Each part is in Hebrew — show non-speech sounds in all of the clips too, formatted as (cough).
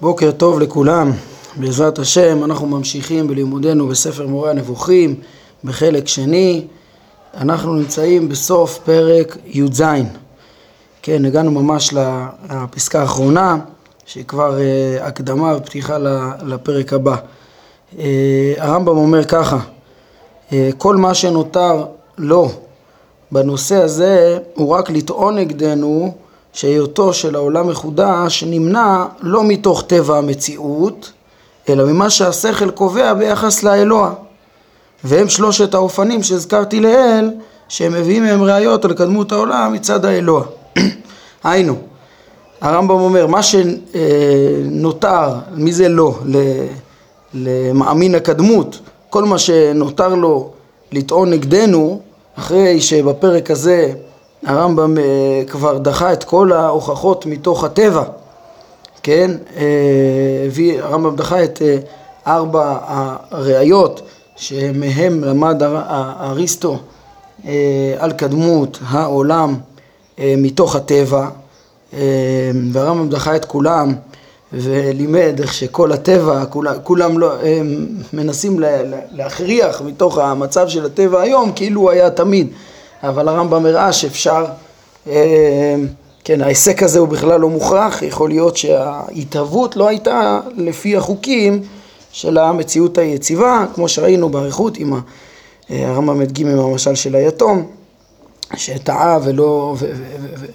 בוקר טוב לכולם, בעזרת השם אנחנו ממשיכים בלימודנו בספר מורה הנבוכים בחלק שני, אנחנו נמצאים בסוף פרק י"ז, כן הגענו ממש לפסקה האחרונה שהיא כבר uh, הקדמה ופתיחה לפרק הבא. Uh, הרמב"ם אומר ככה, uh, כל מה שנותר לו בנושא הזה הוא רק לטעון נגדנו שהיותו של העולם מחודש נמנע לא מתוך טבע המציאות, אלא ממה שהשכל קובע ביחס לאלוה. והם שלושת האופנים שהזכרתי לעיל, שהם מביאים מהם ראיות על קדמות העולם מצד האלוה. (clears throat) היינו, הרמב"ם אומר, מה שנותר, מי זה לא? למאמין הקדמות, כל מה שנותר לו לטעון נגדנו, אחרי שבפרק הזה הרמב"ם אה, כבר דחה את כל ההוכחות מתוך הטבע, כן? אה, הרמב"ם דחה את אה, ארבע הראיות שמהם למד אריסטו על קדמות העולם מתוך הטבע, והרמב"ם דחה את כולם ולימד איך שכל הטבע, כולם, כולם לא, מנסים להכריח מתוך המצב של הטבע היום כאילו הוא היה תמיד. אבל הרמב"ם הראה שאפשר, אה, כן, ההיסק הזה הוא בכלל לא מוכרח, יכול להיות שההתהוות לא הייתה לפי החוקים של המציאות היציבה, כמו שראינו באריכות עם אה, הרמב"ם הדגים עם המשל של היתום, שטעה ולא, ו, ו, ו,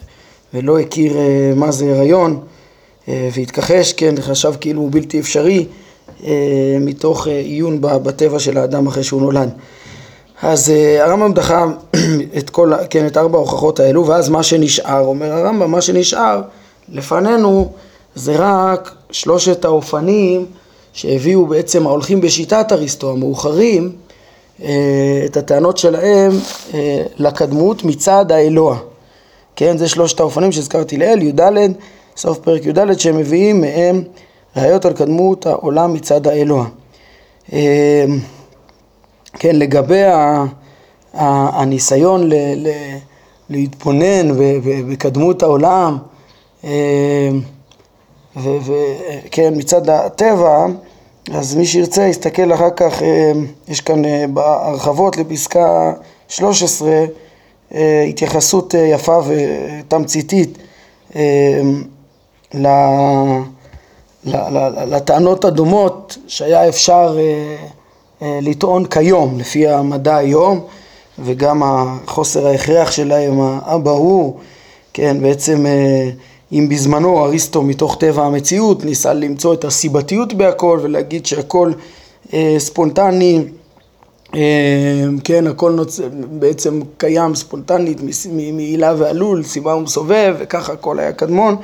ולא הכיר אה, מה זה הריון, והתכחש, כן, חשב כאילו הוא בלתי אפשרי, מתוך עיון בטבע של האדם אחרי שהוא נולד. אז uh, הרמב"ם דחה (clears throat) את כל, כן, את ארבע ההוכחות האלו, ואז מה שנשאר, אומר הרמב"ם, מה שנשאר לפנינו זה רק שלושת האופנים שהביאו בעצם ההולכים בשיטת אריסטו, המאוחרים, uh, את הטענות שלהם uh, לקדמות מצד האלוה. כן, זה שלושת האופנים שהזכרתי לעיל, י"ד, סוף פרק י"ד, שהם מביאים מהם ראיות על קדמות העולם מצד האלוה. כן, לגבי ה, ה, הניסיון ל, ל, להתבונן בקדמות העולם, אה, וכן, מצד הטבע, אז מי שירצה יסתכל אחר כך, אה, יש כאן אה, בהרחבות לפסקה 13 התייחסות יפה ותמציתית לטענות הדומות שהיה אפשר אה, לטעון כיום, לפי המדע היום, וגם החוסר ההכרח שלהם הברור, כן, בעצם אה, אם בזמנו אריסטו מתוך טבע המציאות ניסה למצוא את הסיבתיות בהכל ולהגיד שהכל אה, ספונטני, כן, הכל נוצ... בעצם קיים ספונטנית מעילה ועלול, סיבה ומסובב, וככה הכל היה קדמון,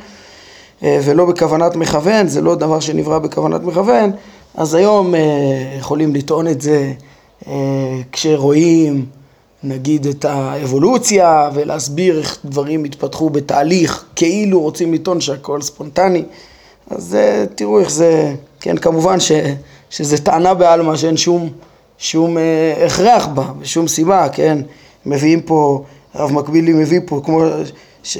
ולא בכוונת מכוון, זה לא דבר שנברא בכוונת מכוון, אז היום אה, יכולים לטעון את זה אה, כשרואים נגיד את האבולוציה ולהסביר איך דברים התפתחו בתהליך כאילו רוצים לטעון שהכל ספונטני. אז אה, תראו איך זה, כן כמובן ש, שזה טענה בעלמא שאין שום, שום הכרח בה ושום סיבה, כן? מביאים פה, הרב מקבילי מביא פה כמו ש...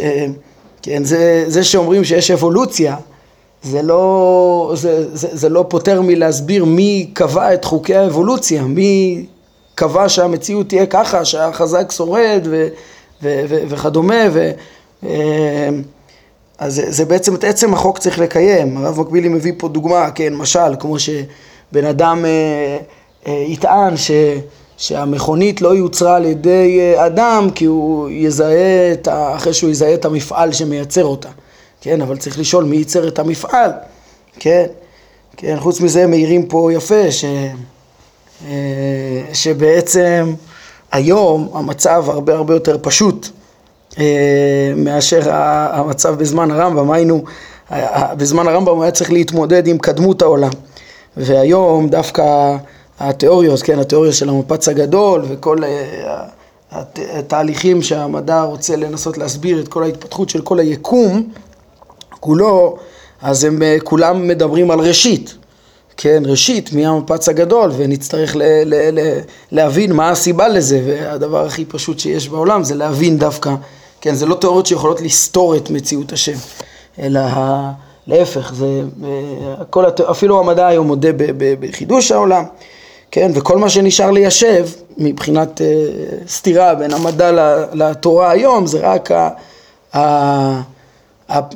כן, זה, זה שאומרים שיש אבולוציה זה לא, זה, זה, זה לא פותר מלהסביר מי קבע את חוקי האבולוציה, מי קבע שהמציאות תהיה ככה, שהחזק שורד ו, ו, ו, וכדומה, ו, אה, אז זה, זה בעצם את עצם החוק צריך לקיים. הרב מקבילי מביא פה דוגמה, כן, משל, כמו שבן אדם אה, אה, יטען ש... שהמכונית לא יוצרה על ידי אה, אדם כי הוא יזהה, את. אחרי שהוא יזהה את המפעל שמייצר אותה. כן, אבל צריך לשאול מי ייצר את המפעל, כן, כן, חוץ מזה מעירים פה יפה ש, אה, שבעצם היום המצב הרבה הרבה יותר פשוט אה, מאשר המצב בזמן הרמב"ם, היינו, בזמן הרמב"ם היה צריך להתמודד עם קדמות העולם, והיום דווקא התיאוריות, כן, התיאוריה של המפץ הגדול וכל אה, התהליכים שהמדע רוצה לנסות להסביר את כל ההתפתחות של כל היקום, כולו, אז הם אה, כולם מדברים על ראשית, כן, ראשית מהמפץ הגדול, ונצטרך ל- ל- ל- להבין מה הסיבה לזה, והדבר הכי פשוט שיש בעולם זה להבין דווקא, כן, זה לא תיאוריות שיכולות לסתור את מציאות השם, אלא להפך, זה, כל, אפילו המדע היום מודה בחידוש העולם, כן, וכל מה שנשאר ליישב מבחינת סתירה בין המדע לתורה היום זה רק ה, ה,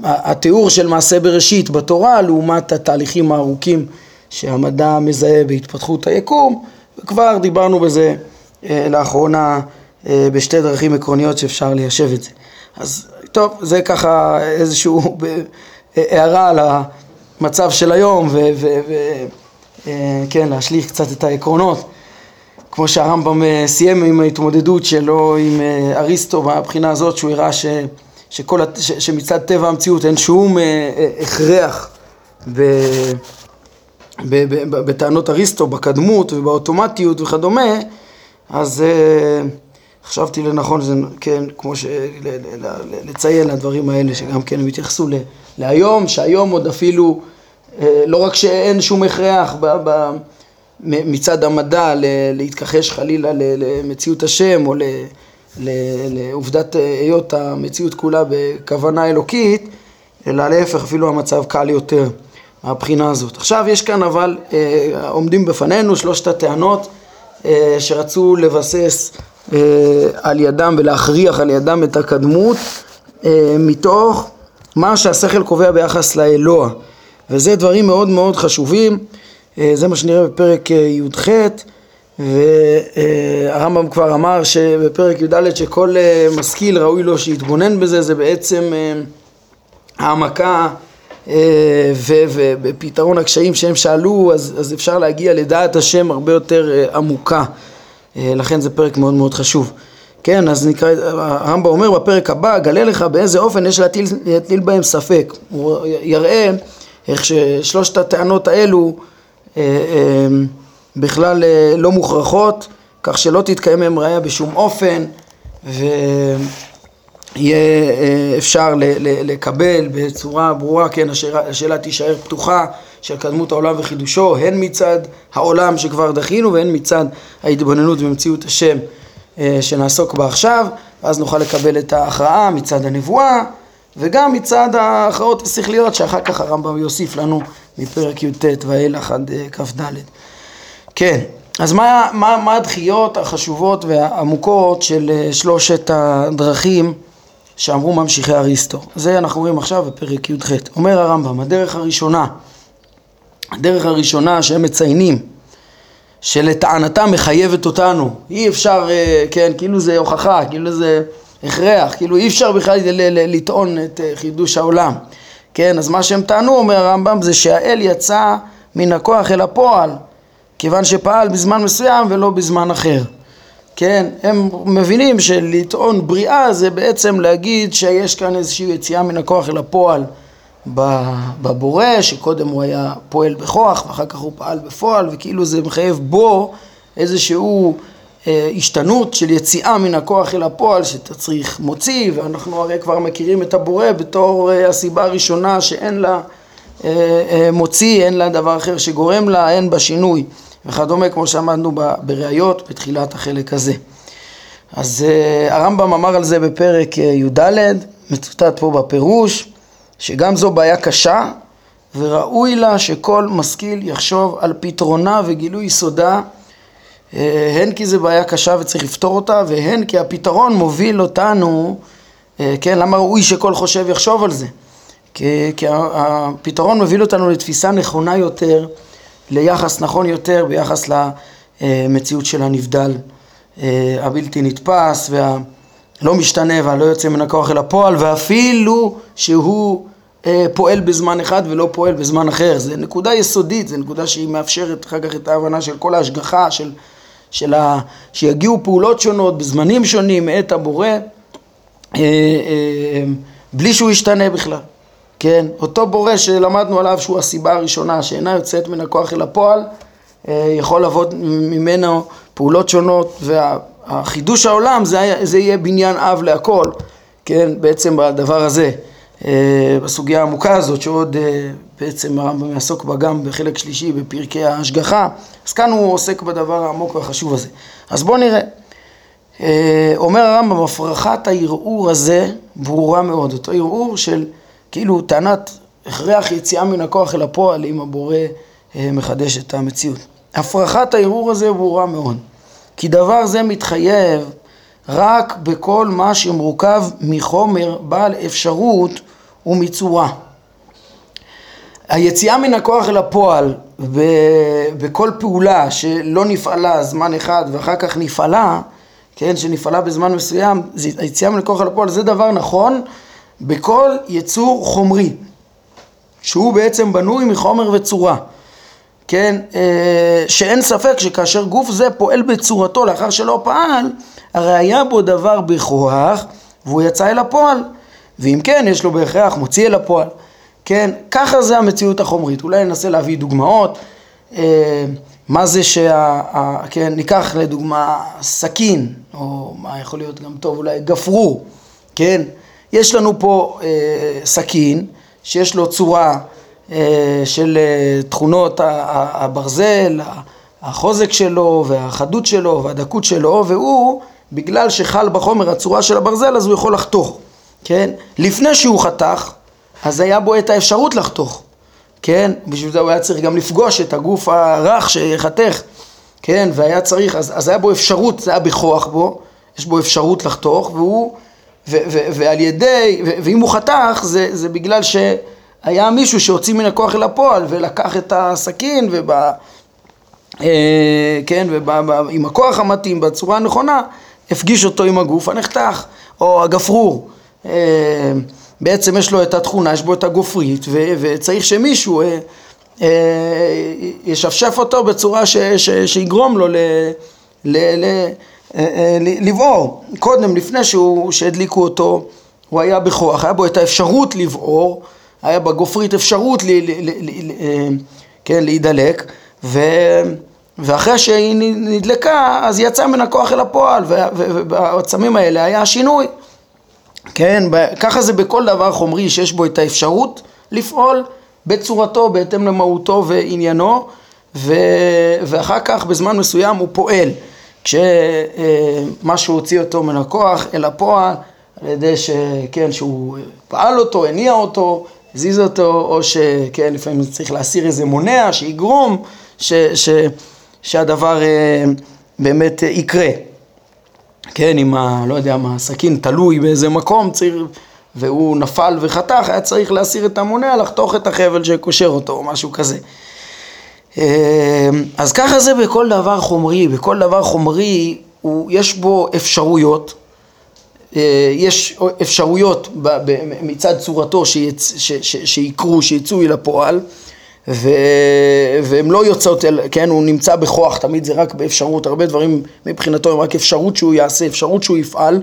התיאור של מעשה בראשית בתורה לעומת התהליכים הארוכים שהמדע מזהה בהתפתחות היקום וכבר דיברנו בזה אה, לאחרונה אה, בשתי דרכים עקרוניות שאפשר ליישב את זה. אז טוב, זה ככה איזושהי הערה על המצב של היום וכן, אה, להשליך קצת את העקרונות כמו שהרמב"ם אה, סיים עם ההתמודדות שלו עם אה, אריסטו מהבחינה הזאת שהוא הראה ש... שכל, ש, שמצד טבע המציאות אין שום אה, אה, הכרח ב, ב, ב, ב, בטענות אריסטו, בקדמות ובאוטומטיות וכדומה, אז אה, חשבתי לנכון, זה, כן, כמו ש... ל, ל, ל, לציין לדברים האלה שגם כן הם התייחסו ל, להיום, שהיום עוד אפילו, אה, לא רק שאין שום הכרח ב, ב, מצד המדע להתכחש חלילה למציאות השם או ל... לעובדת היות המציאות כולה בכוונה אלוקית, אלא להפך אפילו המצב קל יותר מהבחינה הזאת. עכשיו יש כאן אבל אה, עומדים בפנינו שלושת הטענות אה, שרצו לבסס אה, על ידם ולהכריח על ידם את הקדמות אה, מתוך מה שהשכל קובע ביחס לאלוה. וזה דברים מאוד מאוד חשובים, אה, זה מה שנראה בפרק אה, י"ח והרמב"ם כבר אמר שבפרק י"ד שכל אה, משכיל ראוי לו שיתבונן בזה, זה בעצם אה, העמקה אה, ובפתרון הקשיים שהם שאלו, אז, אז אפשר להגיע לדעת השם הרבה יותר עמוקה. לכן זה פרק מאוד מאוד חשוב. כן, אז נקרא, הרמב"ם אומר בפרק הבא, גלה לך באיזה אופן יש להטיל, להטיל בהם ספק. הוא יראה איך ששלושת הטענות האלו בכלל אה, לא מוכרחות, כך שלא תתקיים מהם ראייה בשום אופן ויהיה אה, אפשר לקבל בצורה ברורה, כן, השאלה, השאלה תישאר פתוחה של קדמות העולם וחידושו, הן מצד העולם שכבר דחינו והן מצד ההתבוננות במציאות השם אה, שנעסוק בה עכשיו, ואז נוכל לקבל את ההכרעה מצד הנבואה וגם מצד ההכרעות השכליות שאחר כך הרמב"ם יוסיף לנו מפרק י"ט ואילך עד כ"ד. כן, אז מה, מה, מה הדחיות החשובות והעמוקות של אה, שלושת הדרכים שאמרו ממשיכי אריסטו? זה אנחנו רואים עכשיו בפרק י"ח. אומר הרמב"ם, הדרך הראשונה, הדרך הראשונה שהם מציינים, שלטענתם מחייבת אותנו, אי אפשר, אה, כן, כאילו זה הוכחה, כאילו זה הכרח, כאילו אי אפשר בכלל לטעון את אה, חידוש העולם. כן, אז מה שהם טענו, אומר הרמב"ם, זה שהאל יצא מן הכוח אל הפועל. כיוון שפעל בזמן מסוים ולא בזמן אחר. כן, הם מבינים שלטעון בריאה זה בעצם להגיד שיש כאן איזושהי יציאה מן הכוח אל הפועל בבורא, שקודם הוא היה פועל בכוח ואחר כך הוא פעל בפועל, וכאילו זה מחייב בו איזשהו אה, השתנות של יציאה מן הכוח אל הפועל שתצריך מוציא, ואנחנו הרי כבר מכירים את הבורא בתור אה, הסיבה הראשונה שאין לה אה, מוציא, אין לה דבר אחר שגורם לה, אין בה שינוי. וכדומה, כמו שאמרנו בראיות בתחילת החלק הזה. אז uh, הרמב"ם אמר על זה בפרק uh, י"ד, מצוטט פה בפירוש, שגם זו בעיה קשה, וראוי לה שכל משכיל יחשוב על פתרונה וגילוי סודה, uh, הן כי זו בעיה קשה וצריך לפתור אותה, והן כי הפתרון מוביל אותנו, כן, למה ראוי שכל חושב יחשוב על זה? כי, כי הפתרון מוביל אותנו לתפיסה נכונה יותר ליחס נכון יותר ביחס למציאות של הנבדל אה, הבלתי נתפס והלא משתנה והלא יוצא מן הכוח אל הפועל ואפילו שהוא אה, פועל בזמן אחד ולא פועל בזמן אחר. זו נקודה יסודית, זו נקודה שהיא מאפשרת אחר כך את ההבנה של כל ההשגחה, של, של ה... שיגיעו פעולות שונות בזמנים שונים מאת הבורא אה, בלי שהוא ישתנה בכלל. כן, אותו בורא שלמדנו עליו שהוא הסיבה הראשונה שאינה יוצאת מן הכוח אל הפועל, אה, יכול לבוא ממנו פעולות שונות והחידוש העולם זה, זה יהיה בניין אב להכל, כן, בעצם בדבר הזה, אה, בסוגיה העמוקה הזאת שעוד אה, בעצם הרמב"ם יעסוק בה גם בחלק שלישי בפרקי ההשגחה, אז כאן הוא עוסק בדבר העמוק והחשוב הזה. אז בואו נראה. אומר הרמב"ם, הפרחת הערעור הזה ברורה מאוד, אותו ערעור של כאילו טענת הכרח יציאה מן הכוח אל הפועל אם הבורא אה, מחדש את המציאות. הפרחת הערעור הזה ברורה מאוד, כי דבר זה מתחייב רק בכל מה שמורכב מחומר בעל אפשרות ומצורה. היציאה מן הכוח אל הפועל בכל פעולה שלא נפעלה זמן אחד ואחר כך נפעלה, כן, שנפעלה בזמן מסוים, היציאה מן הכוח אל הפועל זה דבר נכון בכל יצור חומרי, שהוא בעצם בנוי מחומר וצורה. כן, אה, שאין ספק שכאשר גוף זה פועל בצורתו לאחר שלא פעל, הרי היה בו דבר בכוח והוא יצא אל הפועל, ואם כן יש לו בהכרח מוציא אל הפועל, כן, ככה זה המציאות החומרית, אולי ננסה להביא דוגמאות, אה, מה זה שה... כן, ניקח לדוגמה סכין, או מה יכול להיות גם טוב, אולי גפרור, כן, יש לנו פה אה, סכין שיש לו צורה אה, של אה, תכונות הברזל, החוזק שלו והחדות שלו והדקות שלו, והוא, בגלל שחל בחומר הצורה של הברזל, אז הוא יכול לחתוך, כן? לפני שהוא חתך, אז היה בו את האפשרות לחתוך, כן? בשביל זה הוא היה צריך גם לפגוש את הגוף הרך שיחתך, כן? והיה צריך, אז, אז היה בו אפשרות, זה היה בכוח בו, יש בו אפשרות לחתוך, והוא, ועל ידי, ואם הוא חתך, זה, זה בגלל ש... היה מישהו שהוציא מן הכוח אל הפועל ולקח את הסכין וב... אה, כן, ועם הכוח המתאים בצורה הנכונה הפגיש אותו עם הגוף הנחתך או הגפרור. אה, בעצם יש לו את התכונה, יש בו את הגופרית ו- וצריך שמישהו אה, אה, ישפשף אותו בצורה ש- ש- שיגרום לו ל- ל- ל- לבעור קודם לפני שהוא, שהדליקו אותו הוא היה בכוח, היה בו את האפשרות לבעור היה בגופרית אפשרות לי, לי, לי, לי, אה, כן, להידלק, ו, ואחרי שהיא נדלקה, אז יצא מן הכוח אל הפועל, ובעצמים האלה היה השינוי. כן, ככה זה בכל דבר חומרי שיש בו את האפשרות לפעול בצורתו, בהתאם למהותו ועניינו, ו, ואחר כך בזמן מסוים הוא פועל. כשמשהו הוציא אותו מן הכוח אל הפועל, על ידי שכן, שהוא פעל אותו, הניע אותו, הזיז אותו, או שכן, לפעמים צריך להסיר איזה מונע שיגרום ש, ש, שהדבר אה, באמת אה, יקרה. כן, אם ה... לא יודע מה, הסכין תלוי באיזה מקום, צריך, והוא נפל וחתך, היה צריך להסיר את המונע, לחתוך את החבל שקושר אותו, או משהו כזה. אה, אז ככה זה בכל דבר חומרי, בכל דבר חומרי הוא, יש בו אפשרויות, אה, יש אפשרויות מצד צורתו שיקרו, שיצאו אל הפועל והן לא יוצאות, אל, כן, הוא נמצא בכוח, תמיד זה רק באפשרות, הרבה דברים מבחינתו הם רק אפשרות שהוא יעשה, אפשרות שהוא יפעל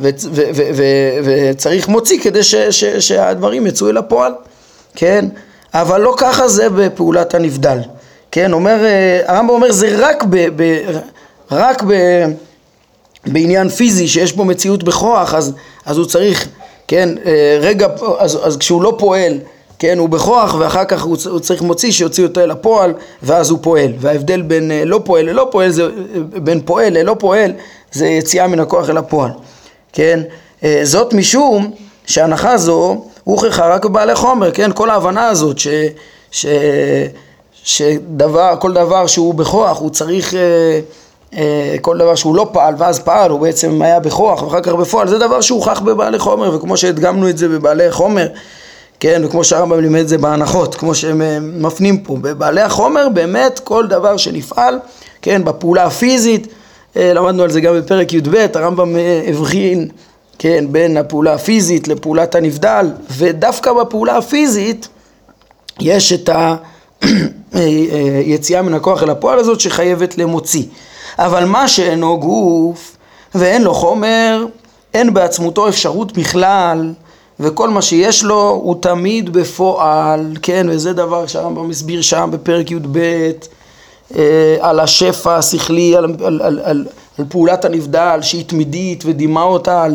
וצריך מוציא כדי ש, ש, שהדברים יצאו אל הפועל, כן, אבל לא ככה זה בפעולת הנבדל, כן, אומר, אה, הרמב"ם אומר זה רק ב... ב רק ב בעניין פיזי שיש בו מציאות בכוח, אז, אז הוא צריך, כן, אה, רגע, אז, אז כשהוא לא פועל, כן, הוא בכוח, ואחר כך הוא, הוא צריך מוציא שיוציא אותו אל הפועל, ואז הוא פועל. וההבדל בין אה, לא פועל ללא פועל, זה, בין פועל ללא פועל, זה יציאה מן הכוח אל הפועל, כן? זאת משום שהנחה זו הוכחה רק בבעלי חומר, כן? כל ההבנה הזאת ש... ש שדבר, כל דבר שהוא בכוח הוא צריך אה, כל דבר שהוא לא פעל ואז פעל הוא בעצם היה בכוח ואחר כך בפועל. זה דבר שהוכח בבעלי חומר וכמו שהדגמנו את זה בבעלי חומר כן וכמו שהרמב"ם לימד את זה בהנחות כמו שהם אה, מפנים פה. בבעלי החומר באמת כל דבר שנפעל כן בפעולה הפיזית אה, למדנו על זה גם בפרק י"ב הרמב"ם הבחין כן בין הפעולה הפיזית לפעולת הנבדל ודווקא בפעולה הפיזית יש את (clears throat) היציאה מן הכוח אל הפועל הזאת שחייבת למוציא. אבל מה שאינו גוף ואין לו חומר, אין בעצמותו אפשרות בכלל, וכל מה שיש לו הוא תמיד בפועל, כן, וזה דבר שהרמב"ם הסביר שם בפרק י"ב, אה, על השפע השכלי, על, על, על, על, על פעולת הנבדל שהיא תמידית ודימה אותה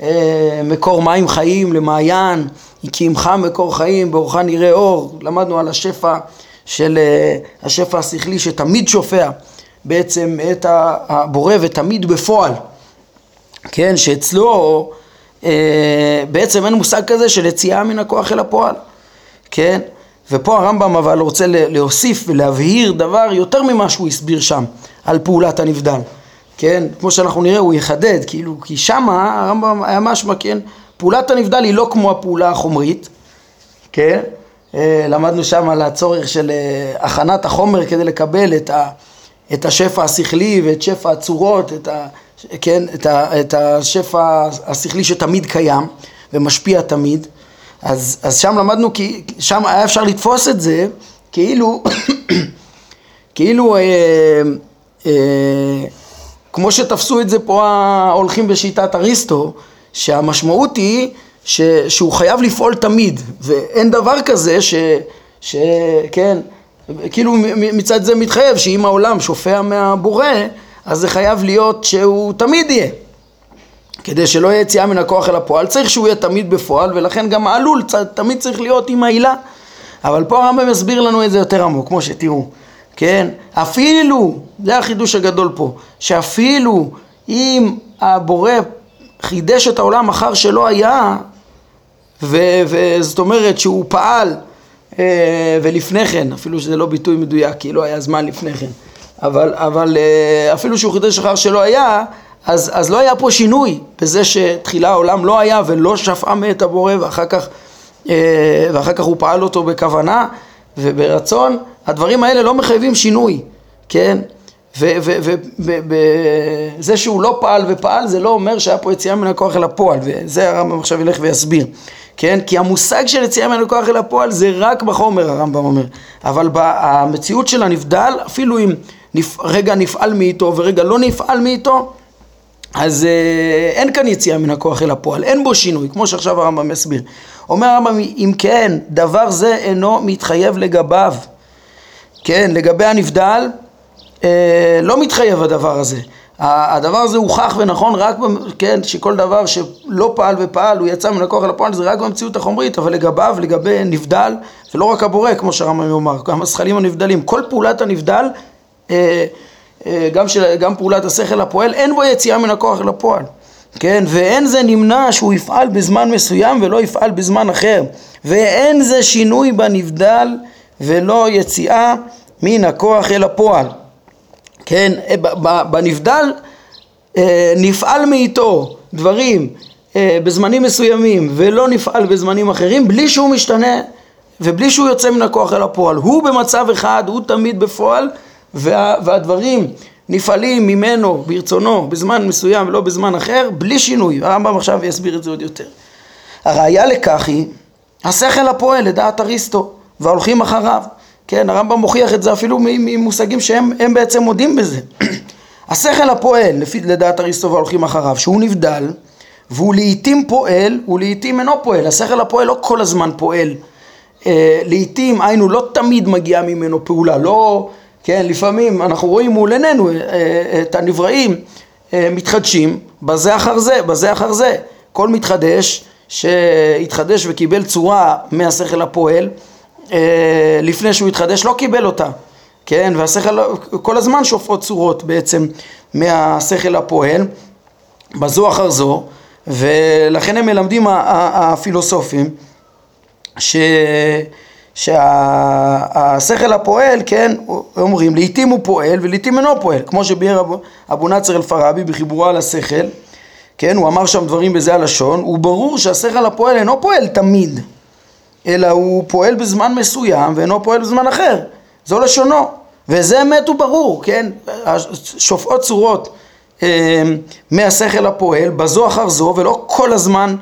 למקור אה, מים חיים, למעיין, היא קיימך מקור חיים, באורך נראה אור, למדנו על השפע של אה, השפע השכלי שתמיד שופע בעצם את הבורא ותמיד בפועל, כן, שאצלו אה, בעצם אין מושג כזה של יציאה מן הכוח אל הפועל. כן? ופה הרמב"ם אבל רוצה להוסיף ולהבהיר דבר יותר ממה שהוא הסביר שם על פעולת הנבדל, כן? כמו שאנחנו נראה הוא יחדד, כאילו, כי שמה הרמב"ם היה משמע, כן? פעולת הנבדל היא לא כמו הפעולה החומרית, כן? אה, למדנו שם על הצורך של אה, הכנת החומר כדי לקבל את, ה, את השפע השכלי ואת שפע הצורות, את, ה, כן? את, ה, את השפע השכלי שתמיד קיים ומשפיע תמיד. אז, אז שם למדנו, כי שם היה אפשר לתפוס את זה כאילו, (coughs) כאילו, אה, אה, כמו שתפסו את זה פה ההולכים בשיטת אריסטו, שהמשמעות היא ש, שהוא חייב לפעול תמיד, ואין דבר כזה ש... ש כן, כאילו מצד זה מתחייב שאם העולם שופע מהבורא, אז זה חייב להיות שהוא תמיד יהיה. כדי שלא יהיה יציאה מן הכוח אל הפועל, צריך שהוא יהיה תמיד בפועל, ולכן גם העלול תמיד צריך להיות עם העילה. אבל פה הרמב"ם מסביר לנו את זה יותר עמוק, כמו שתראו, כן? אפילו, זה החידוש הגדול פה, שאפילו אם הבורא חידש את העולם אחר שלא היה, וזאת אומרת שהוא פעל אה, ולפני כן, אפילו שזה לא ביטוי מדויק, כי לא היה זמן לפני כן, אבל, אבל אה, אפילו שהוא חידש אחר שלא היה, אז, אז לא היה פה שינוי בזה שתחילה העולם לא היה ולא שפעה מאת הבורא ואחר כך, אה, ואחר כך הוא פעל אותו בכוונה וברצון, הדברים האלה לא מחייבים שינוי, כן? וזה שהוא לא פעל ופעל זה לא אומר שהיה פה יציאה מן הכוח אל הפועל וזה הרמב"ם עכשיו ילך ויסביר כן? כי המושג של יציאה מן הכוח אל הפועל זה רק בחומר הרמב"ם אומר אבל המציאות של הנבדל אפילו אם נפ... רגע נפעל מאיתו ורגע לא נפעל מאיתו אז אה, אין כאן יציאה מן הכוח אל הפועל, אין בו שינוי, כמו שעכשיו הרמב"ם מסביר. אומר הרמב"ם, אם כן, דבר זה אינו מתחייב לגביו. כן, לגבי הנבדל, אה, לא מתחייב הדבר הזה. הדבר הזה הוכח ונכון רק, כן, שכל דבר שלא פעל ופעל, הוא יצא מן הכוח אל הפועל, זה רק במציאות החומרית, אבל לגביו, לגבי נבדל, ולא רק הבורא, כמו שהרמב"ם אומר, גם הזכלים הנבדלים, כל פעולת הנבדל, אה, אה, גם, של, גם פעולת השכל הפועל, אין בו יציאה מן הכוח אל הפועל, כן? ואין זה נמנע שהוא יפעל בזמן מסוים ולא יפעל בזמן אחר, ואין זה שינוי בנבדל ולא יציאה מן הכוח אל הפועל, כן? אה, בנבדל אה, נפעל מאיתו דברים בזמנים מסוימים ולא נפעל בזמנים אחרים בלי שהוא משתנה ובלי שהוא יוצא מן הכוח אל הפועל. הוא במצב אחד, הוא תמיד בפועל וה, והדברים נפעלים ממנו ברצונו בזמן מסוים ולא בזמן אחר בלי שינוי. הרמב"ם עכשיו יסביר את זה עוד יותר. הראיה לכך היא השכל הפועל לדעת אריסטו וההולכים אחריו. כן, הרמב"ם מוכיח את זה אפילו ממושגים שהם בעצם מודים בזה. (clears throat) השכל הפועל, לפי לדעת אריסטו וההולכים אחריו, שהוא נבדל, והוא לעיתים פועל, ולעיתים אינו פועל. השכל הפועל לא כל הזמן פועל. אה, לעיתים, היינו, לא תמיד מגיעה ממנו פעולה, לא כן, לפעמים אנחנו רואים מול עינינו אה, אה, את הנבראים אה, מתחדשים בזה אחר זה, בזה אחר זה. כל מתחדש שהתחדש וקיבל צורה מהשכל הפועל, לפני שהוא התחדש לא קיבל אותה, כן, והשכל כל הזמן שופעות צורות בעצם מהשכל הפועל, בזו אחר זו, ולכן הם מלמדים הפילוסופים ש... שהשכל הפועל, כן, אומרים, לעיתים הוא פועל ולעיתים אינו פועל, כמו שביאר אבו, אבו נצר אל-פרבי בחיבורו על השכל, כן, הוא אמר שם דברים בזה הלשון, הוא ברור שהשכל הפועל אינו פועל תמיד, אלא הוא פועל בזמן מסוים ואינו פועל בזמן אחר, זו לשונו, וזה אמת וברור, כן, שופעות צורות אה, מהשכל הפועל בזו אחר זו ולא כל הזמן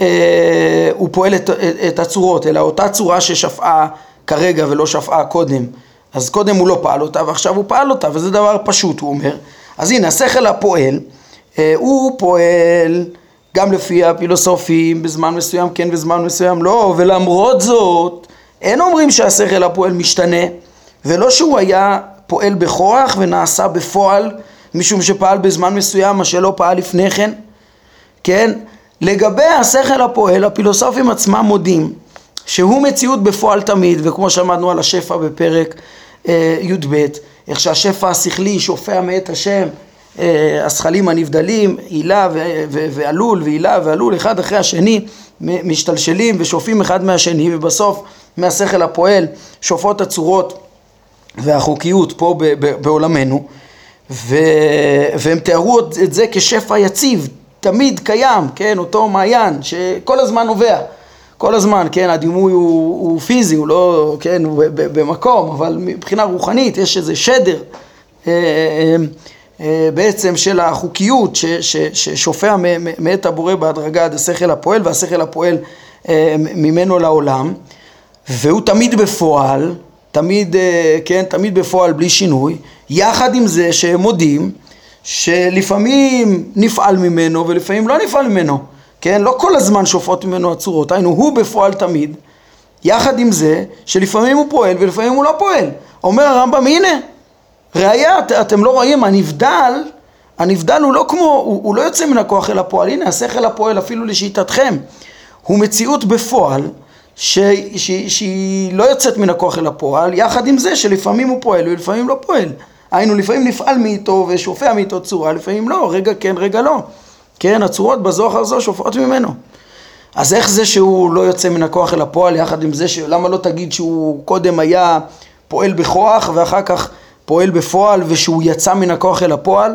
אה, הוא פועל את, את הצורות, אלא אותה צורה ששפעה כרגע ולא שפעה קודם. אז קודם הוא לא פעל אותה ועכשיו הוא פעל אותה, וזה דבר פשוט, הוא אומר. אז הנה, השכל הפועל, אה, הוא פועל גם לפי הפילוסופים, בזמן מסוים כן וזמן מסוים לא, ולמרות זאת, אין אומרים שהשכל הפועל משתנה, ולא שהוא היה פועל בכוח ונעשה בפועל, משום שפעל בזמן מסוים מה שלא פעל לפני כן, כן? לגבי השכל הפועל, הפילוסופים עצמם מודים שהוא מציאות בפועל תמיד, וכמו שאמרנו על השפע בפרק אה, י"ב, איך שהשפע השכלי שופע מאת השם, הזכלים הנבדלים, הילה ועלול והילה ועלול אחד אחרי השני משתלשלים ושופעים אחד מהשני ובסוף מהשכל הפועל, שופרות הצורות והחוקיות פה בעולמנו, ו- והם תיארו את זה כשפע יציב, תמיד קיים, כן, אותו מעיין שכל הזמן נובע, כל הזמן, כן, הדימוי הוא, הוא פיזי, הוא לא, כן, הוא במקום, אבל מבחינה רוחנית יש איזה שדר. אה, אה, אה, בעצם של החוקיות ש, ש, ששופע מאת הבורא בהדרגה עד השכל הפועל והשכל הפועל ממנו לעולם והוא תמיד בפועל, תמיד, כן, תמיד בפועל בלי שינוי, יחד עם זה שהם מודים שלפעמים נפעל ממנו ולפעמים לא נפעל ממנו, כן? לא כל הזמן שופעות ממנו הצורות, היינו הוא בפועל תמיד, יחד עם זה שלפעמים הוא פועל ולפעמים הוא לא פועל. אומר הרמב"ם הנה, ראיה, את, אתם לא רואים, הנבדל, הנבדל הוא לא כמו, הוא, הוא לא יוצא מן הכוח אל הפועל, הנה השכל הפועל אפילו לשיטתכם, הוא מציאות בפועל שהיא לא יוצאת מן הכוח אל הפועל, יחד עם זה שלפעמים הוא פועל ולפעמים לא פועל. היינו לפעמים נפעל מאיתו ושופע מאיתו צורה, לפעמים לא, רגע כן, רגע לא. כן, הצורות בזו אחר זו שופעות ממנו. אז איך זה שהוא לא יוצא מן הכוח אל הפועל יחד עם זה. למה לא תגיד שהוא קודם היה פועל בכוח ואחר כך פועל בפועל ושהוא יצא מן הכוח אל הפועל?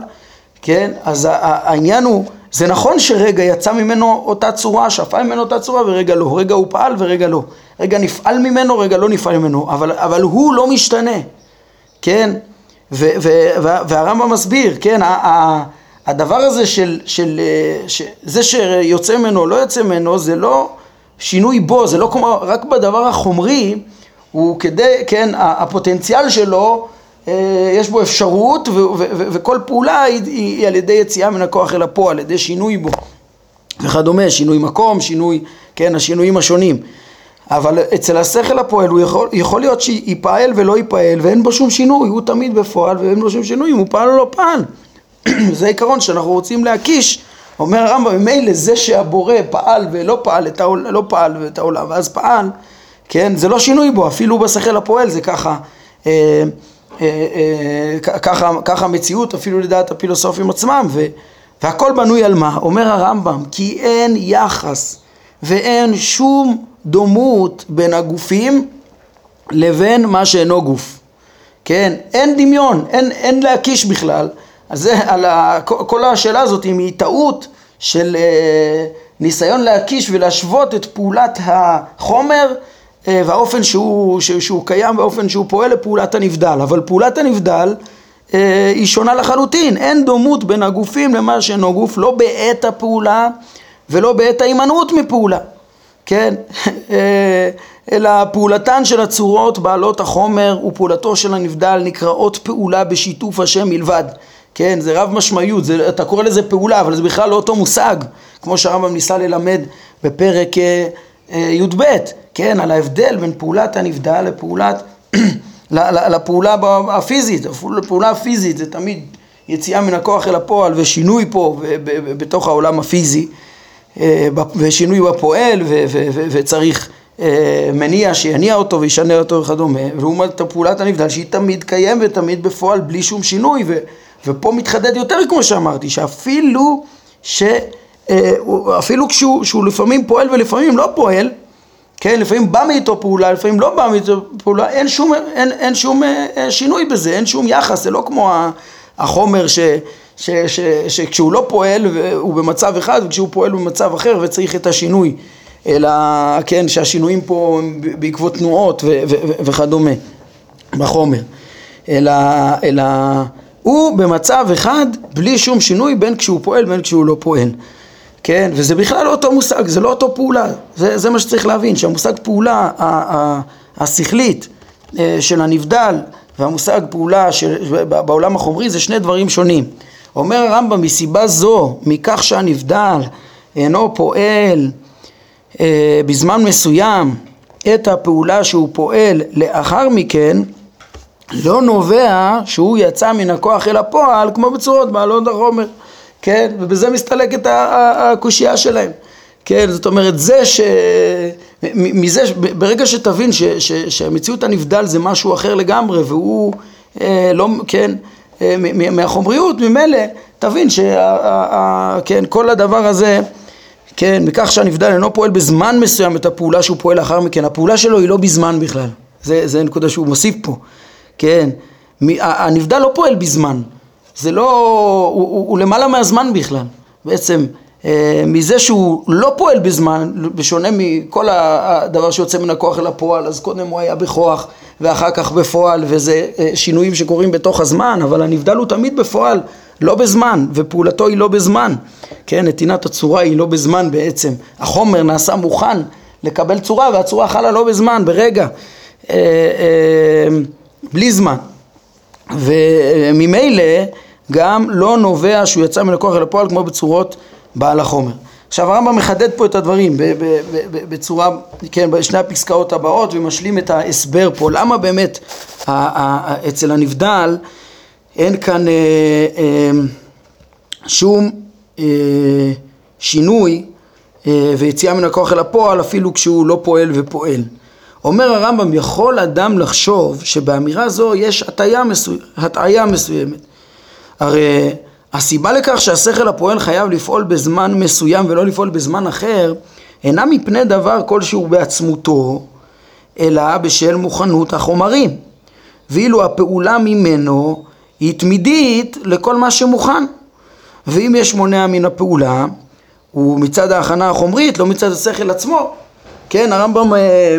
כן, אז העניין הוא, זה נכון שרגע יצא ממנו אותה צורה, שפע ממנו אותה צורה ורגע לא, רגע הוא פעל ורגע לא, רגע נפעל ממנו, רגע לא נפעל ממנו, אבל, אבל הוא לא משתנה, כן? והרמב"ם מסביר, כן, הדבר הזה של, של, אה, של זה שיוצא ממנו או לא יוצא ממנו זה לא שינוי בו, זה לא כמו, רק בדבר החומרי הוא כדי, כן, הפוטנציאל שלו יש בו אפשרות וכל פעולה היא, היא על ידי יציאה מן הכוח אל הפועל, על ידי שינוי בו וכדומה, שינוי מקום, שינוי, כן, השינויים השונים אבל אצל השכל הפועל הוא יכול, יכול להיות שיפעל ולא ייפעל ואין בו שום שינוי, הוא תמיד בפועל ואין בו שום שינוי אם הוא פעל או לא פעל. (clears throat) זה עיקרון שאנחנו רוצים להקיש, אומר הרמב"ם, ממילא זה שהבורא פעל ולא פעל את העולם, לא פעל את העולם ואז פעל, כן, זה לא שינוי בו, אפילו בשכל הפועל זה ככה, אה, אה, אה, ככה, ככה מציאות, אפילו לדעת הפילוסופים עצמם, ו, והכל בנוי על מה? אומר הרמב"ם, כי אין יחס ואין שום דומות בין הגופים לבין מה שאינו גוף. כן, אין דמיון, אין, אין להקיש בכלל. אז זה, על ה, כל השאלה הזאת אם היא טעות של אה, ניסיון להקיש ולהשוות את פעולת החומר אה, והאופן שהוא, שהוא קיים באופן שהוא פועל לפעולת הנבדל. אבל פעולת הנבדל אה, היא שונה לחלוטין, אין דומות בין הגופים למה שאינו גוף, לא בעת הפעולה ולא בעת ההימנעות מפעולה. כן? (laughs) אה, אלא פעולתן של הצורות בעלות החומר ופעולתו של הנבדל נקראות פעולה בשיתוף השם מלבד. כן, זה רב משמעיות, זה, אתה קורא לזה פעולה, אבל זה בכלל לא אותו מושג, כמו שהרמב"ם ניסה ללמד בפרק אה, אה, י"ב, כן, על ההבדל בין פעולת הנבדל לפעולת, (clears throat) לפעולה הפיזית, הפעולה הפיזית זה תמיד יציאה מן הכוח אל הפועל ושינוי פה בתוך העולם הפיזי, אה, ושינוי בפועל וצריך אה, מניע שיניע אותו וישנה אותו וכדומה, ולעומת פעולת הנבדל שהיא תמיד קיימת ותמיד בפועל בלי שום שינוי, ו- ופה מתחדד יותר כמו שאמרתי, שאפילו ש... אה, אפילו כשהוא שהוא לפעמים פועל ולפעמים לא פועל, כן, לפעמים בא מאיתו פעולה, לפעמים לא בא מאיתו פעולה, אין שום, אין, אין שום שינוי בזה, אין שום יחס, זה לא כמו החומר ש... ש, ש, שכשהוא לא פועל הוא במצב אחד וכשהוא פועל הוא במצב אחר וצריך את השינוי אלא כן שהשינויים פה הם בעקבות תנועות ו, ו, ו, וכדומה בחומר. אלא, אלא הוא במצב אחד בלי שום שינוי בין כשהוא פועל בין כשהוא לא פועל כן וזה בכלל לא אותו מושג זה לא אותו פעולה. זה, זה מה שצריך להבין שהמושג פעולה השכלית אה, של הנבדל והמושג פעולה של, בעולם החומרי זה שני דברים שונים. אומר הרמב"ם מסיבה זו, מכך שהנבדל אינו פועל אה, בזמן מסוים את הפעולה שהוא פועל לאחר מכן, לא נובע שהוא יצא מן הכוח אל הפועל כמו בצורות בעלות החומר, כן? ובזה מסתלקת הקושייה שלהם, כן? זאת אומרת זה ש... מזה, ברגע שתבין ש, ש, שהמציאות הנבדל זה משהו אחר לגמרי והוא אה, לא, כן, אה, מהחומריות, ממילא תבין שכל הדבר הזה כן, מכך שהנבדל אינו פועל בזמן מסוים את הפעולה שהוא פועל לאחר מכן, הפעולה שלו היא לא בזמן בכלל, זה, זה נקודה שהוא מוסיף פה, כן, הנבדל לא פועל בזמן, זה לא, הוא, הוא, הוא למעלה מהזמן בכלל, בעצם אה, מזה שהוא לא פועל בזמן, בשונה מכל הדבר שיוצא מן הכוח אל הפועל, אז קודם הוא היה בכוח ואחר כך בפועל, וזה אה, שינויים שקורים בתוך הזמן, אבל הנבדל הוא תמיד בפועל, לא בזמן, ופעולתו היא לא בזמן, כן, נתינת הצורה היא לא בזמן בעצם, החומר נעשה מוכן לקבל צורה, והצורה חלה לא בזמן, ברגע, אה, בלי זמן, וממילא גם לא נובע שהוא יצא מן הכוח אל הפועל כמו בצורות בעל החומר. עכשיו הרמב"ם מחדד פה את הדברים בצורה, כן, בשני הפסקאות הבאות ומשלים את ההסבר פה, למה באמת אצל הנבדל אין כאן אה, אה, שום אה, שינוי ויציאה מן הכוח אל הפועל אפילו כשהוא לא פועל ופועל. אומר הרמב"ם, יכול אדם לחשוב שבאמירה זו יש הטעיה מסוימת. הרי הסיבה לכך שהשכל הפועל חייב לפעול בזמן מסוים ולא לפעול בזמן אחר, אינה מפני דבר כלשהו בעצמותו, אלא בשל מוכנות החומרים. ואילו הפעולה ממנו היא תמידית לכל מה שמוכן. ואם יש מונע מן הפעולה, הוא מצד ההכנה החומרית, לא מצד השכל עצמו. כן, הרמב"ם אה,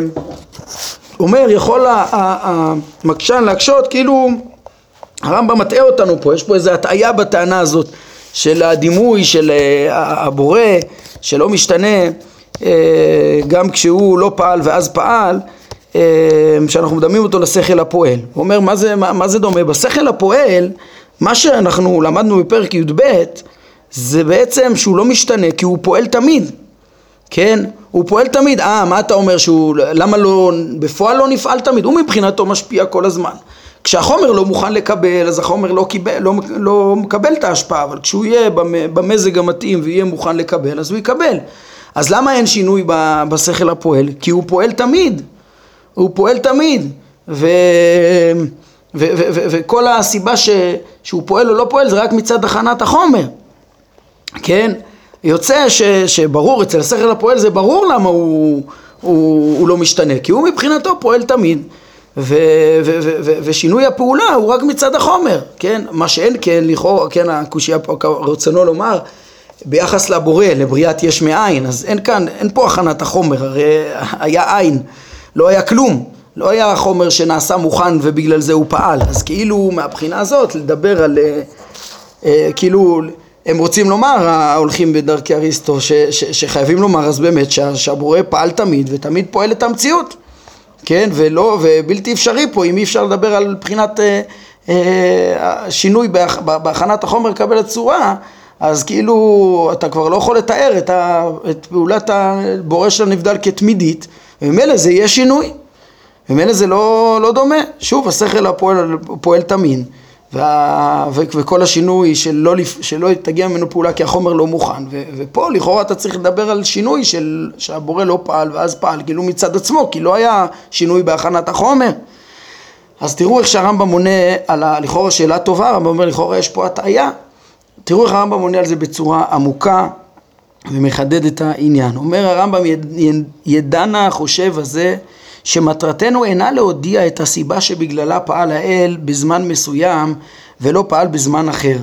אומר, יכול המקשן להקשות כאילו הרמב"ם מטעה אותנו פה, יש פה איזו הטעיה בטענה הזאת של הדימוי של אה, הבורא שלא משתנה אה, גם כשהוא לא פעל ואז פעל אה, שאנחנו מדמים אותו לשכל הפועל. הוא אומר מה זה, מה, מה זה דומה? בשכל הפועל מה שאנחנו למדנו בפרק י"ב זה בעצם שהוא לא משתנה כי הוא פועל תמיד כן? הוא פועל תמיד. אה, מה אתה אומר שהוא, למה לא, בפועל לא נפעל תמיד? הוא מבחינתו משפיע כל הזמן. כשהחומר לא מוכן לקבל, אז החומר לא, קיבל, לא, לא מקבל את ההשפעה, אבל כשהוא יהיה במזג המתאים ויהיה מוכן לקבל, אז הוא יקבל. אז למה אין שינוי בשכל הפועל? כי הוא פועל תמיד. הוא פועל תמיד. ו... ו- ו- ו- וכל הסיבה ש- שהוא פועל או לא פועל זה רק מצד הכנת החומר, כן? יוצא ש- שברור, אצל השכל הפועל זה ברור למה הוא, הוא, הוא לא משתנה, כי הוא מבחינתו פועל תמיד. ו- ו- ו- ו- ושינוי הפעולה הוא רק מצד החומר, כן? מה שאין כן, לכאורה, כן, הקושייה פה, רצונו לומר, ביחס לבורא, לבריאת יש מאין, אז אין כאן, אין פה הכנת החומר, הרי היה עין, לא היה כלום, לא היה חומר שנעשה מוכן ובגלל זה הוא פעל, אז כאילו מהבחינה הזאת לדבר על, אה, אה, כאילו הם רוצים לומר, ההולכים בדרכי אריסטו, ש, ש, שחייבים לומר אז באמת שה, שהבורא פעל תמיד ותמיד פועל את המציאות כן, ולא, ובלתי אפשרי פה, אם אי אפשר לדבר על בחינת אה, אה, שינוי בהכ, בהכנת החומר לקבל הצורה, אז כאילו אתה כבר לא יכול לתאר את, ה, את פעולת הבורא של הנבדל כתמידית, וממילא זה יהיה שינוי, וממילא זה לא, לא דומה. שוב, השכל הפועל פועל תמין. וה... וכל השינוי שלא, שלא תגיע ממנו פעולה כי החומר לא מוכן. ו... ופה לכאורה אתה צריך לדבר על שינוי של... שהבורא לא פעל ואז פעל כאילו מצד עצמו כי לא היה שינוי בהכנת החומר. אז תראו איך שהרמב"ם מונה על ה... לכאורה שאלה טובה, הרמב"ם אומר לכאורה יש פה הטעיה. תראו איך הרמב"ם מונה על זה בצורה עמוקה ומחדד את העניין. אומר הרמב"ם יד... ידענה החושב הזה שמטרתנו אינה להודיע את הסיבה שבגללה פעל האל בזמן מסוים ולא פעל בזמן אחר.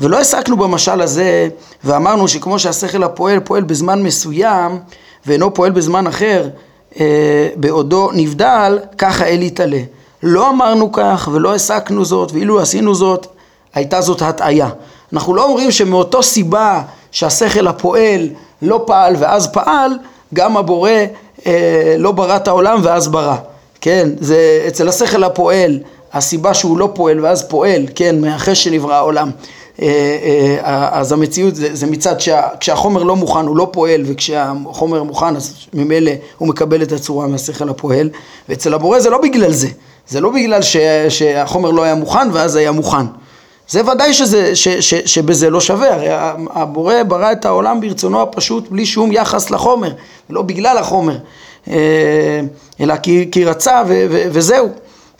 ולא הסקנו במשל הזה ואמרנו שכמו שהשכל הפועל פועל בזמן מסוים ואינו פועל בזמן אחר אה, בעודו נבדל, ככה אל יתעלה. לא אמרנו כך ולא הסקנו זאת ואילו עשינו זאת הייתה זאת הטעיה. אנחנו לא אומרים שמאותו סיבה שהשכל הפועל לא פעל ואז פעל, גם הבורא אה, לא ברא את העולם ואז ברא, כן, זה אצל השכל הפועל, הסיבה שהוא לא פועל ואז פועל, כן, מאחרי שנברא העולם, אה, אה, אז המציאות זה, זה מצד שכשהחומר לא מוכן הוא לא פועל וכשהחומר מוכן אז ממילא הוא מקבל את הצורה מהשכל הפועל. ואצל הבורא זה לא בגלל זה, זה לא בגלל ש, שהחומר לא היה מוכן ואז היה מוכן זה ודאי שזה, ש, ש, שבזה לא שווה, הרי הבורא ברא את העולם ברצונו הפשוט בלי שום יחס לחומר, לא בגלל החומר, אה, אלא כי, כי רצה ו, ו, וזהו,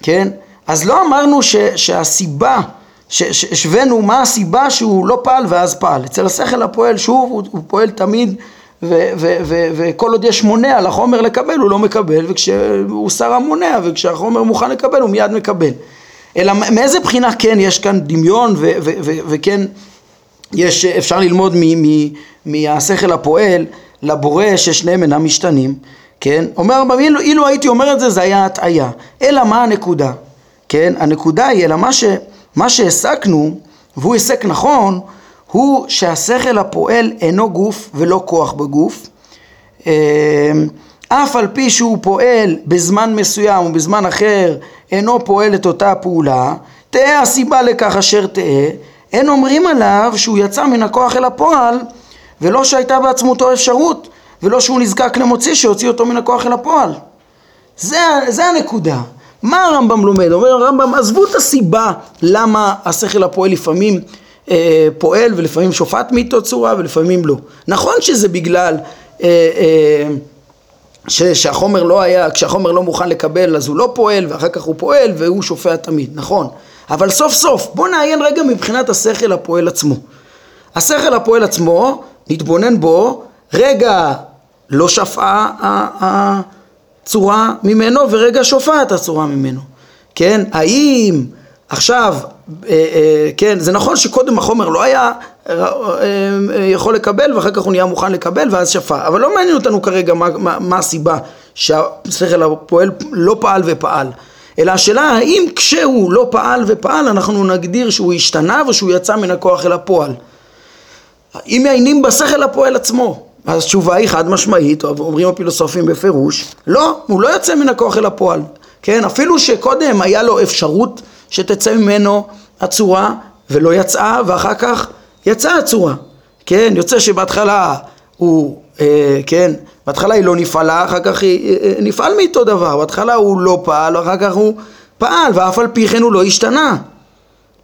כן? אז לא אמרנו ש, שהסיבה, השווינו מה הסיבה שהוא לא פעל ואז פעל. אצל השכל הפועל שוב הוא, הוא פועל תמיד וכל עוד יש מונע לחומר לקבל הוא לא מקבל וכשהוא שר המונע וכשהחומר מוכן לקבל הוא מיד מקבל אלא מאיזה בחינה כן יש כאן דמיון וכן יש, אפשר ללמוד מהשכל הפועל לבורא ששניהם אינם משתנים כן? אומר הרמב"ם אילו, אילו הייתי אומר את זה זה היה הטעיה אלא מה הנקודה? כן? הנקודה היא אלא מה, ש, מה שהסקנו והוא הסק נכון הוא שהשכל הפועל אינו גוף ולא כוח בגוף אמ, אף על פי שהוא פועל בזמן מסוים ובזמן אחר אינו פועל את אותה הפעולה תהא הסיבה לכך אשר תהא אין אומרים עליו שהוא יצא מן הכוח אל הפועל ולא שהייתה בעצמותו אפשרות ולא שהוא נזקק למוציא שהוציא אותו מן הכוח אל הפועל זה, זה הנקודה מה הרמב"ם לומד? אומר הרמב"ם עזבו את הסיבה למה השכל הפועל לפעמים אה, פועל ולפעמים שופט מאיתו צורה ולפעמים לא. נכון שזה בגלל אה, אה, שהחומר לא היה, כשהחומר לא מוכן לקבל אז הוא לא פועל ואחר כך הוא פועל והוא שופע תמיד, נכון. אבל סוף סוף בוא נעיין רגע מבחינת השכל הפועל עצמו. השכל הפועל עצמו, נתבונן בו, רגע לא שפעה הצורה ממנו ורגע שופעת הצורה ממנו. כן, האם עכשיו, כן, זה נכון שקודם החומר לא היה אה, יכול לקבל ואחר כך הוא נהיה מוכן לקבל ואז שפע, אבל לא מעניין אותנו כרגע מה, מה, מה הסיבה שהשכל הפועל לא פעל ופעל, אלא השאלה האם כשהוא לא פעל ופעל אנחנו נגדיר שהוא השתנה ושהוא יצא מן הכוח אל הפועל. אם מעיינים בשכל הפועל עצמו, אז התשובה היא חד משמעית, אומרים הפילוסופים בפירוש, לא, הוא לא יוצא מן הכוח אל הפועל, כן, אפילו שקודם היה לו אפשרות שתצא ממנו הצורה ולא יצאה ואחר כך יצאה הצורה, כן, יוצא שבהתחלה הוא, אה, כן, בהתחלה היא לא נפעלה, אחר כך היא, אה, אה נפעל מאיתו דבר, בהתחלה הוא לא פעל, אחר כך הוא פעל ואף על פי כן הוא לא השתנה.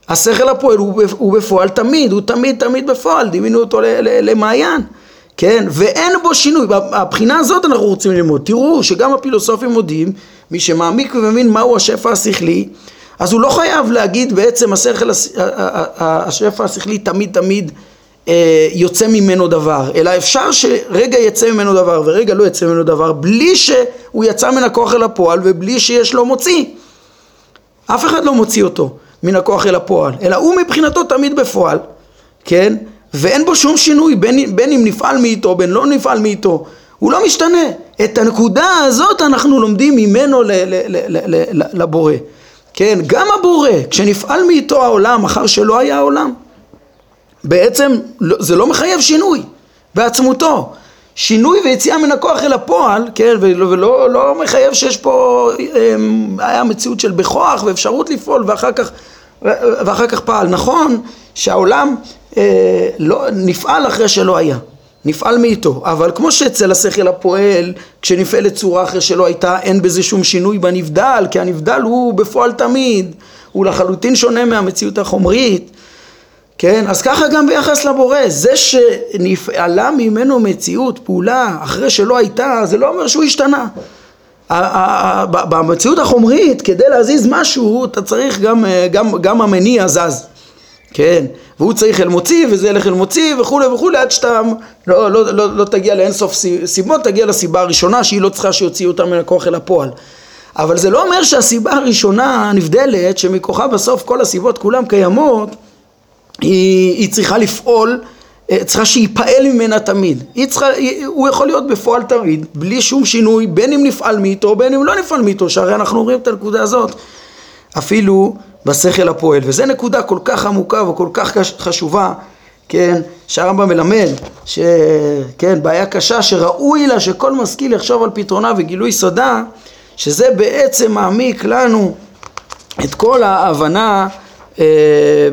השכל הפועל הוא, הוא בפועל תמיד, הוא תמיד תמיד בפועל, דימינו אותו למעיין. כן, ואין בו שינוי, הבחינה הזאת אנחנו רוצים ללמוד, תראו שגם הפילוסופים מודים, מי שמעמיק ומבין מהו השפע השכלי, אז הוא לא חייב להגיד בעצם השכל, השפע השכלי תמיד תמיד אה, יוצא ממנו דבר, אלא אפשר שרגע יצא ממנו דבר ורגע לא יצא ממנו דבר, בלי שהוא יצא מן הכוח אל הפועל ובלי שיש לו מוציא. אף אחד לא מוציא אותו מן הכוח אל הפועל, אלא הוא מבחינתו תמיד בפועל, כן? ואין בו שום שינוי בין, בין אם נפעל מאיתו בין לא נפעל מאיתו הוא לא משתנה את הנקודה הזאת אנחנו לומדים ממנו ל, ל, ל, לבורא כן גם הבורא כשנפעל מאיתו העולם אחר שלא היה העולם. בעצם לא, זה לא מחייב שינוי בעצמותו. שינוי ויציאה מן הכוח אל הפועל, כן, ולא, ולא לא מחייב שיש פה, אמ, היה מציאות של בכוח ואפשרות לפעול ואחר כך, ואחר כך פעל. נכון שהעולם אה, לא, נפעל אחרי שלא היה, נפעל מאיתו, אבל כמו שאצל השכל הפועל, כשנפעלת צורה אחרי שלא הייתה, אין בזה שום שינוי בנבדל, כי הנבדל הוא בפועל תמיד, הוא לחלוטין שונה מהמציאות החומרית, כן? אז ככה גם ביחס לבורא, זה שנפעלה ממנו מציאות, פעולה, אחרי שלא הייתה, זה לא אומר שהוא השתנה. במציאות החומרית, כדי להזיז משהו, אתה צריך גם, אה, גם, גם המניע זז. כן, והוא צריך אל מוציא וזה ילך אל מוציא וכולי וכולי עד שאתה לא, לא, לא, לא תגיע לאינסוף סיבות, תגיע לסיבה הראשונה שהיא לא צריכה שיוציאו אותה מן הכוח אל הפועל. אבל זה לא אומר שהסיבה הראשונה הנבדלת שמכוחה בסוף כל הסיבות כולן קיימות היא, היא צריכה לפעול, אה, צריכה שייפעל ממנה תמיד. היא צריכה, היא, הוא יכול להיות בפועל תמיד בלי שום שינוי בין אם נפעל מאיתו בין אם לא נפעל מאיתו שהרי אנחנו רואים את הנקודה הזאת אפילו בשכל הפועל, וזו נקודה כל כך עמוקה וכל כך חשובה, כן, שהרמב"ם מלמד, שכן, בעיה קשה שראוי לה שכל משכיל יחשוב על פתרונה וגילוי סודה, שזה בעצם מעמיק לנו את כל ההבנה אה,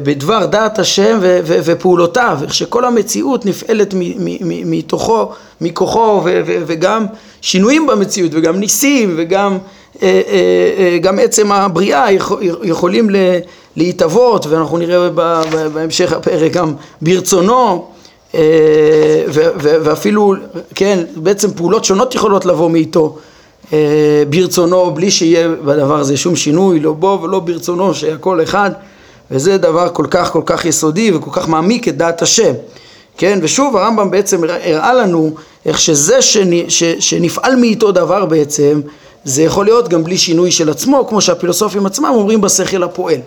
בדבר דעת השם ו- ו- ופעולותיו, איך שכל המציאות נפעלת מתוכו, מכוחו ו- ו- וגם שינויים במציאות וגם ניסים וגם גם עצם הבריאה יכולים להתהוות ואנחנו נראה בהמשך הפרק גם ברצונו ואפילו כן בעצם פעולות שונות יכולות לבוא מאיתו ברצונו בלי שיהיה בדבר הזה שום שינוי לא בו ולא ברצונו שהכל אחד וזה דבר כל כך כל כך יסודי וכל כך מעמיק את דעת השם. כן, ושוב הרמב"ם בעצם הראה לנו איך שזה שנפעל מאיתו דבר בעצם, זה יכול להיות גם בלי שינוי של עצמו, כמו שהפילוסופים עצמם אומרים בשכל הפועל.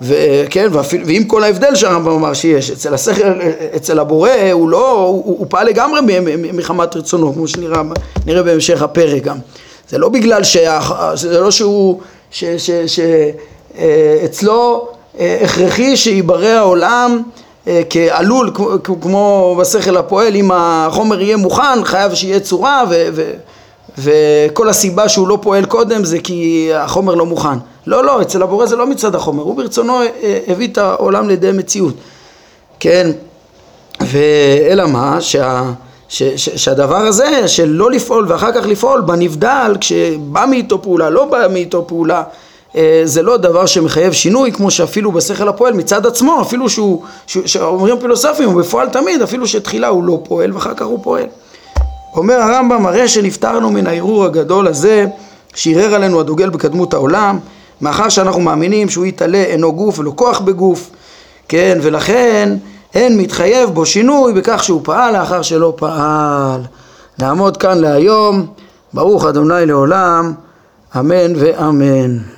וכן, ואפילו, ועם כל ההבדל שהרמב"ם אמר שיש, אצל השכל, אצל הבורא הוא לא, הוא, הוא פעל לגמרי מחמת רצונו, כמו שנראה בהמשך הפרק גם. זה לא בגלל, שה, זה לא שהוא, שאצלו אה, הכרחי שיברא העולם אה, כעלול, כמו בשכל הפועל, אם החומר יהיה מוכן, חייב שיהיה צורה, ו, ו, וכל הסיבה שהוא לא פועל קודם זה כי החומר לא מוכן. לא, לא, אצל הבורא זה לא מצד החומר, הוא ברצונו אה, הביא את העולם לידי מציאות, כן? ואלא מה, שה, ש, ש, שהדבר הזה של לא לפעול ואחר כך לפעול בנבדל, כשבא מאיתו פעולה, לא בא מאיתו פעולה, אה, זה לא דבר שמחייב שינוי, כמו שאפילו בשכל הפועל מצד עצמו, אפילו שהוא, שאומרים פילוסופים, הוא בפועל תמיד, אפילו שתחילה הוא לא פועל ואחר כך הוא פועל. אומר הרמב"ם, הרי שנפטרנו מן הערעור הגדול הזה, שערער עלינו הדוגל בקדמות העולם, מאחר שאנחנו מאמינים שהוא יתעלה אינו גוף ולא כוח בגוף, כן, ולכן אין מתחייב בו שינוי בכך שהוא פעל לאחר שלא פעל. נעמוד כאן להיום, ברוך אדוני לעולם, אמן ואמן.